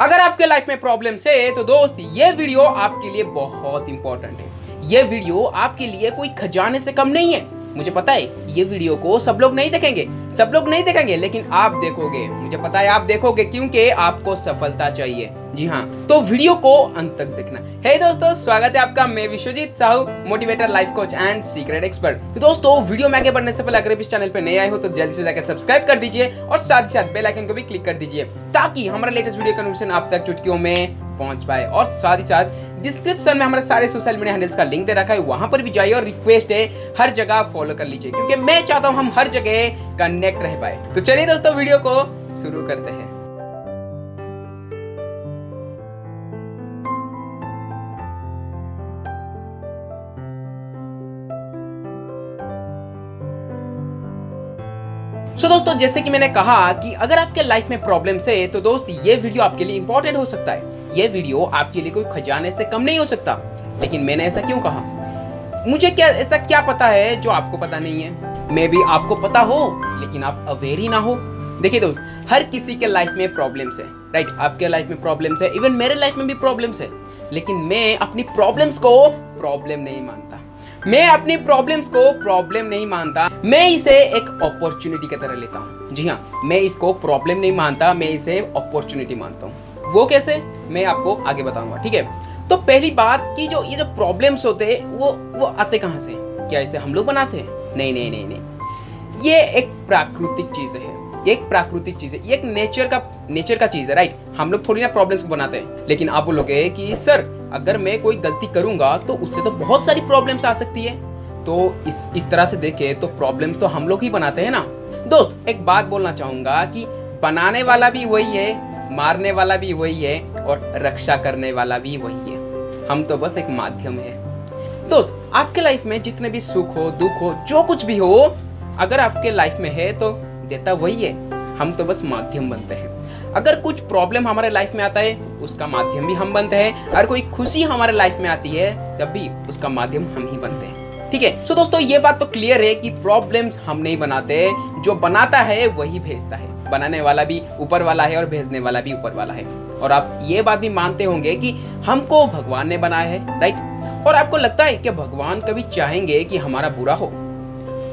अगर आपके लाइफ में प्रॉब्लम है तो दोस्त, ये वीडियो आपके लिए बहुत इंपॉर्टेंट है। ये वीडियो आपके लिए कोई खजाने से कम नहीं है। मुझे पता है, ये वीडियो को सब लोग नहीं देखेंगे। सब लोग नहीं देखेंगे, लेकिन आप देखोगे। मुझे पता है, आप देखोगे, क्योंकि आपको सफलता चाहिए। जी हाँ तो वीडियो को अंत तक देखना। है hey दोस्तों, स्वागत है आपका, मैं Vishwajeet Sahu motivator life coach and secret expert तो दोस्तों, वीडियो में आगे बढ़ने से पहले, अगर इस चैनल पर नए आए हो तो जल्दी से जाकर सब्सक्राइब कर दीजिए और साथ ही साथ बेल आइकन को भी क्लिक कर दीजिए, ताकि हमारा लेटेस्ट वीडियो का नोटिफिकेशन आप तक चुटकियों में पहुँच पाए। और साथ ही साथ डिस्क्रिप्शन में हमारे सारे सोशल मीडिया हैंडल्स का लिंक दे रखा है, वहाँ पर भी जाइए और रिक्वेस्ट है, हर जगह फॉलो कर लीजिए, क्योंकि मैं चाहता हूँ हम हर जगह कनेक्ट रह पाए। तो चलिए दोस्तों, वीडियो को शुरू करते हैं। सो so, दोस्तों जैसे कि मैंने कहा कि अगर आपके लाइफ में प्रॉब्लम है तो दोस्त ये वीडियो आपके लिए इंपॉर्टेंट हो सकता है। ये वीडियो आपके लिए कोई खजाने से कम नहीं हो सकता। लेकिन मैंने ऐसा क्यों कहा? मुझे क्या ऐसा क्या पता है जो आपको पता नहीं है? मे भी आपको पता हो लेकिन आप अवेयर ही ना हो। देखिए दोस्त हर किसी के लाइफ में प्रॉब्लम्स है राइट आपके लाइफ में प्रॉब्लम्स है इवन मेरे लाइफ में भी प्रॉब्लम्स है। लेकिन मैं अपनी प्रॉब्लम्स को प्रॉब्लम नहीं मानता। मैं अपनी प्रॉब्लम्स को प्रॉब्लम नहीं मानता। मैं इसे एक अपॉर्चुनिटी की तरह लेता हूँ। जी हाँ मैं इसको प्रॉब्लम नहीं मानता, मैं इसे अपॉर्चुनिटी मानता हूँ। वो कैसे? मैं आपको आगे बताऊँगा, ठीक है? तो पहली बात कि जो ये जो प्रॉब्लम्स होते हैं, वो वो आते कहाँ से? क्या इसे हम लोग बनाते हैं? नहीं नहीं नहीं नहीं। ये एक प्राकृतिक चीज़ है। एक प्राकृतिक चीज़ है। ये एक नेचर का नेचर का चीज़ है राइट हम लोग थोड़ी ना प्रॉब्लम्स बनाते हैं। लेकिन आप बोलोगे कि, सर अगर मैं कोई गलती करूँगा तो उससे तो बहुत सारी प्रॉब्लम्स आ सकती है। तो इस इस तरह से देखे तो प्रॉब्लम्स तो हम लोग ही बनाते हैं ना। दोस्त, एक बात बोलना चाहूँगा कि बनाने वाला भी वही है, मारने वाला भी वही है, और रक्षा करने वाला भी वही है। हम तो बस एक माध्यम है। दोस्त, आपके लाइफ में जितने भी सुख हो, दुख हो, जो कुछ भी हो, अगर आपके लाइफ में है तो देता वही है। हम तो बस माध्यम बनते हैं। अगर कुछ प्रॉब्लम हमारे लाइफ में आता है, उसका माध्यम भी हम बनते हैं। अगर कोई खुशी हमारे लाइफ में आती है, तब भी उसका माध्यम हम ही बनते हैं। ठीक है? सो दोस्तों, ये बात तो क्लियर है कि प्रॉब्लम्स हम नहीं बनाते जो बनाता है, वही भेजता है। बनाने वाला भी ऊपर वाला है और भेजने वाला भी ऊपर वाला है। और आप ये बात भी मानते होंगे कि हमको भगवान ने बनाया है राइट और आपको लगता है कि भगवान कभी चाहेंगे कि हमारा बुरा हो?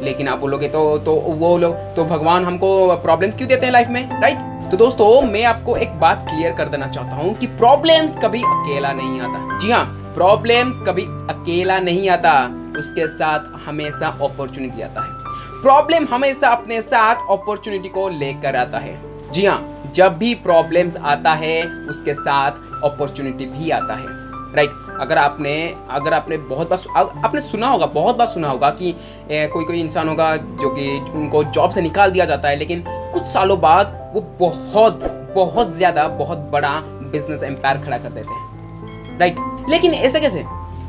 लेकिन आप बोलोगे तो तो वो लोग तो भगवान हमको प्रॉब्लम्स क्यों देते हैं लाइफ में राइट तो दोस्तों मैं आपको एक बात क्लियर कर देना चाहता हूँ कि प्रॉब्लम्स कभी अकेला नहीं आता। जी हाँ प्रॉब्लम्स कभी अकेला नहीं आता। उसके साथ हमेशा अपॉर्चुनिटी आता है। प्रॉब्लम हमेशा अपने साथ अपॉर्चुनिटी को लेकर आता है। जी हाँ जब भी प्रॉब्लम्स आता है उसके साथ अपॉर्चुनिटी भी आता है। Right right. अगर आपने अगर आपने बहुत बार आपने सुना होगा बहुत बार सुना होगा कि ए, कोई कोई इंसान होगा जो कि उनको जॉब से निकाल दिया जाता है लेकिन कुछ सालों बाद वो बहुत बहुत ज़्यादा, बहुत बड़ा बिज़नेस एम्पायर खड़ा कर देते हैं। राइट लेकिन ऐसे कैसे?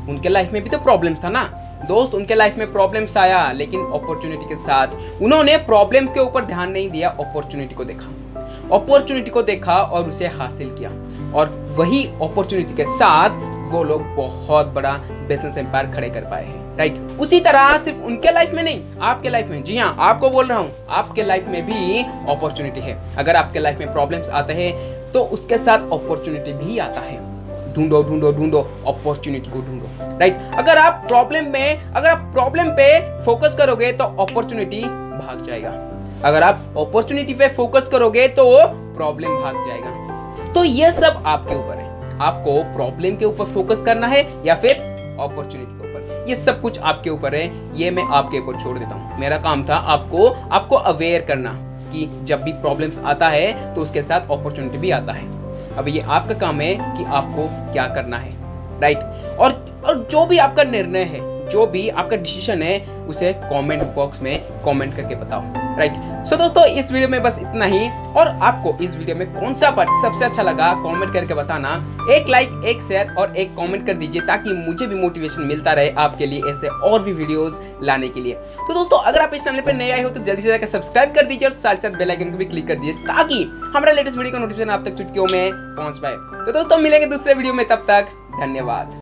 उनके लाइफ में भी तो प्रॉब्लम्स था ना। दोस्त, उनके लाइफ में प्रॉब्लम्स आया, लेकिन अपॉर्चुनिटी के साथ उन्होंने प्रॉब्लम्स के ऊपर ध्यान नहीं दिया अपॉर्चुनिटी को देखा। अपॉर्चुनिटी को देखा और उसे हासिल किया। और वही अपॉर्चुनिटी के साथ वो लोग बहुत बड़ा बिज़नेस एम्पायर खड़े कर पाए हैं। राइट उसी तरह सिर्फ़ उनके लाइफ में नहीं, आपके लाइफ में। जी हाँ आपको बोल रहा हूँ, आपके लाइफ में भी अपॉर्चुनिटी है। अगर आपके लाइफ में प्रॉब्लम्स आते हैं तो उसके साथ अपॉर्चुनिटी भी आता है। ढूंढो ढूंढो ढूंढो अपॉर्चुनिटी को ढूंढो। राइट अगर आप प्रॉब्लम में, अगर आप प्रॉब्लम पे फोकस करोगे तो अपॉर्चुनिटी भाग जाएगा। अगर आप अपॉर्चुनिटी पे फोकस करोगे तो प्रॉब्लम भाग जाएगा। तो ये सब आपके ऊपर है। आपको प्रॉब्लम के ऊपर फोकस करना है, या फिर अपॉर्चुनिटी के। ये सब कुछ आपके ऊपर है, ये मैं आपके ऊपर छोड़ देता हूँ। मेरा काम था आपको आपको अवेयर करना कि जब भी प्रॉब्लम्स आता है तो उसके साथ अपॉर्चुनिटी भी आता है। अब ये आपका काम है कि आपको क्या करना है राइट और और जो भी आपका निर्णय है, जो भी आपका डिसीज़न है, उसे कमेंट बॉक्स में कमेंट करके बताओ। राइट सो दोस्तों, इस वीडियो में बस इतना ही। और आपको इस वीडियो में कौन सा पार्ट सबसे अच्छा लगा कमेंट करके बताना। एक लाइक एक शेयर और एक कमेंट कर दीजिए ताकि मुझे भी मोटिवेशन मिलता रहे आपके लिए ऐसे और भी वीडियोस लाने के लिए। तो दोस्तों, अगर आप इस चैनल पर नए आए हो तो जल्दी से जाकर सब्सक्राइब कर दीजिए और साथ साथ बेल आइकन को भी क्लिक कर दीजिए ताकि हमारा लेटेस्ट वीडियो का नोटिफिकेशन आप तक चुटकियों में पहुँच पाए। तो दोस्तों, मिलेंगे दूसरे वीडियो में, तब तक धन्यवाद।